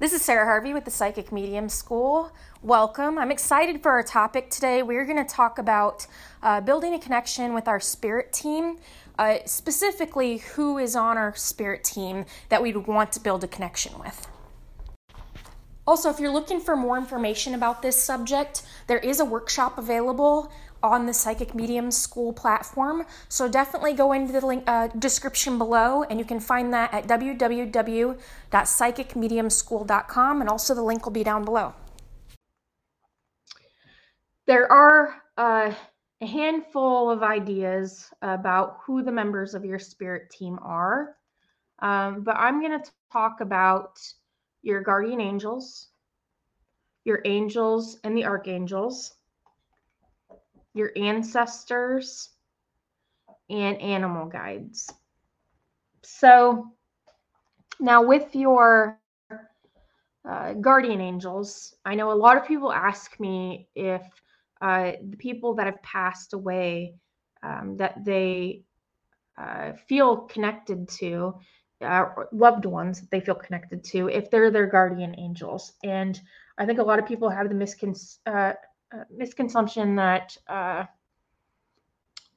This is Sarah Harvey with the Psychic Medium School. Welcome. I'm excited for our topic today. We're going to talk about uh, building a connection with our spirit team, uh, specifically, who is on our spirit team that we'd want to build a connection with. Also, if you're looking for more information about this subject, there is a workshop available on the Psychic Medium School platform. So definitely go into the link, uh, description below, and you can find that at www.psychicmediumschool.com, and also the link will be down below. There are uh, a handful of ideas about who the members of your spirit team are, um, but I'm going to talk about your guardian angels, your angels, and the archangels your ancestors, and animal guides. So now with your uh, guardian angels, I know a lot of people ask me if uh, the people that have passed away um, that they uh, feel connected to, uh, loved ones that they feel connected to, if they're their guardian angels. And I think a lot of people have the misconception uh, misconception that uh,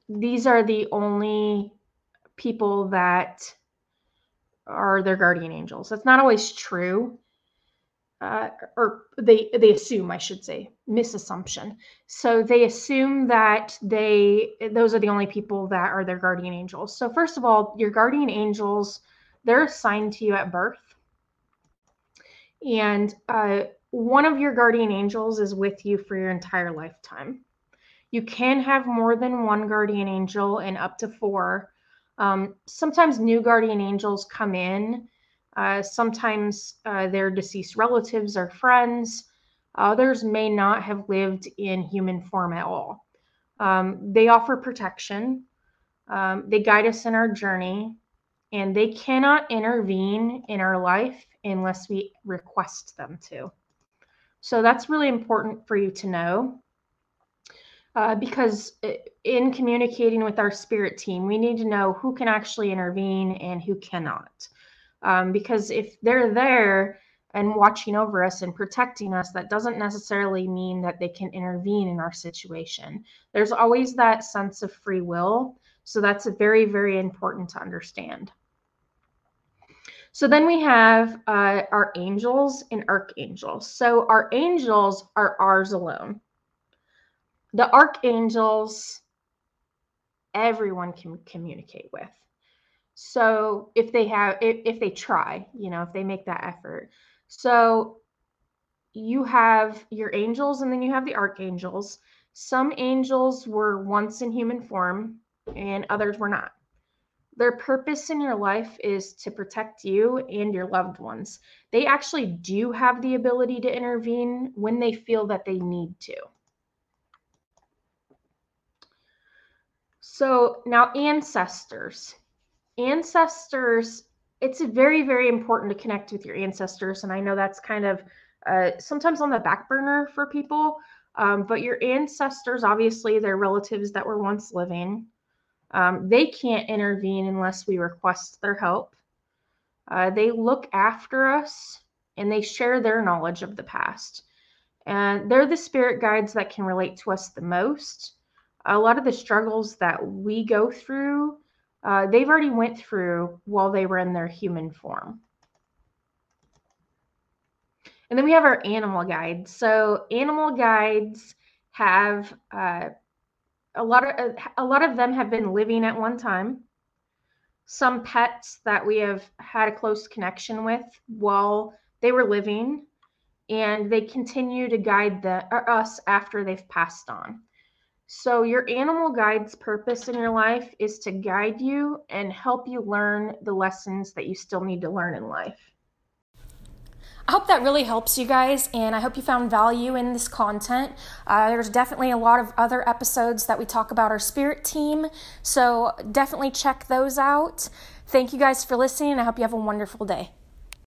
these are the only people that are their guardian angels. That's not always true. Uh, or they they assume I should say misassumption. So they assume that they those are the only people that are their guardian angels. So first of all, your guardian angels they're assigned to you at birth, and uh, one of your guardian angels is with you for your entire lifetime. You can have more than one guardian angel and up to four. Um, sometimes new guardian angels come in. Uh, sometimes uh, they're deceased relatives or friends. Others may not have lived in human form at all. Um, they offer protection. Um, they guide us in our journey, and they cannot intervene in our life unless we request them to. So that's really important for you to know. Uh, because in communicating with our spirit team, we need to know who can actually intervene and who cannot. Um, because if they're there and watching over us and protecting us, that doesn't necessarily mean that they can intervene in our situation. There's always that sense of free will. So that's very, very important to understand. So then we have uh, our angels and archangels. So our angels are ours alone. The archangels, everyone can communicate with. So if they have, if, if they try, you know, if they make that effort. So you have your angels and then you have the archangels. Some angels were once in human form and others were not. Their purpose in your life is to protect you and your loved ones. They actually do have the ability to intervene when they feel that they need to. So now, ancestors. Ancestors, it's very, very important to connect with your ancestors. And I know that's kind of uh, sometimes on the back burner for people. Um, but your ancestors, obviously, they're relatives that were once living. Um, they can't intervene unless we request their help. Uh, they look after us and they share their knowledge of the past. And they're the spirit guides that can relate to us the most. A lot of the struggles that we go through, uh, they've already went through while they were in their human form. And then we have our animal guides. So animal guides have uh, a lot of a lot of them have been living at one time. Some pets that we have had a close connection with while they were living and they continue to guide the, us after they've passed on. So your animal guide's purpose in your life is to guide you and help you learn the lessons that you still need to learn in life I hope that really helps you guys, and I hope you found value in this content. Uh, there's definitely a lot of other episodes that we talk about our spirit team, so definitely check those out. Thank you guys for listening, I hope you have a wonderful day.